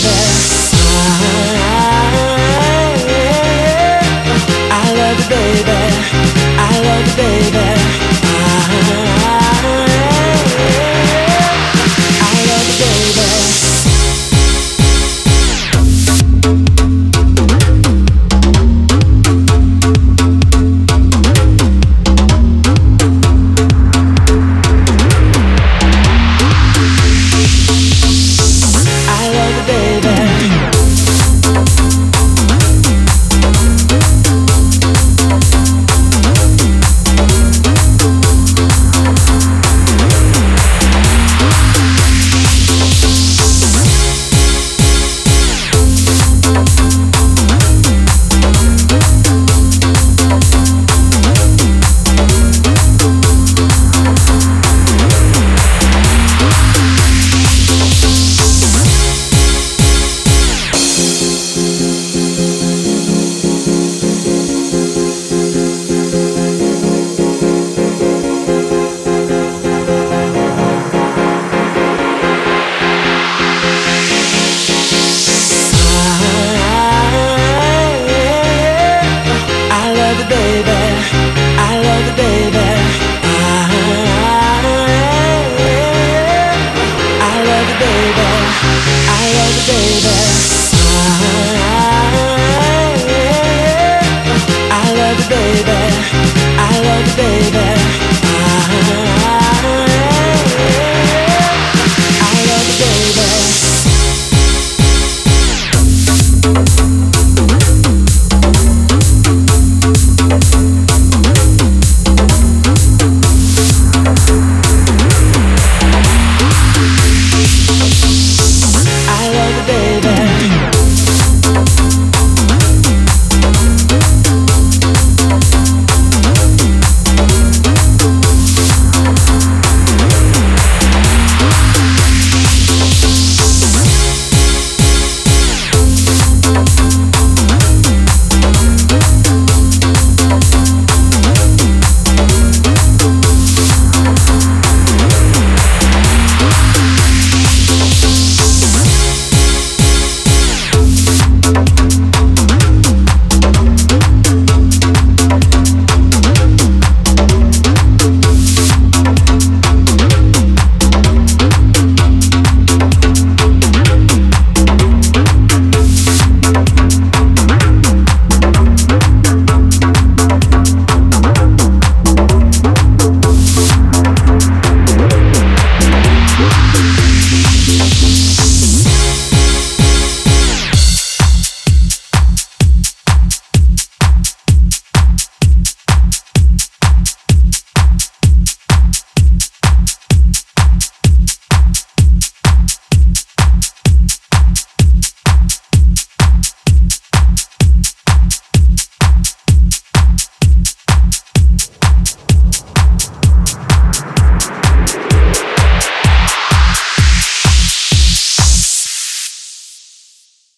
で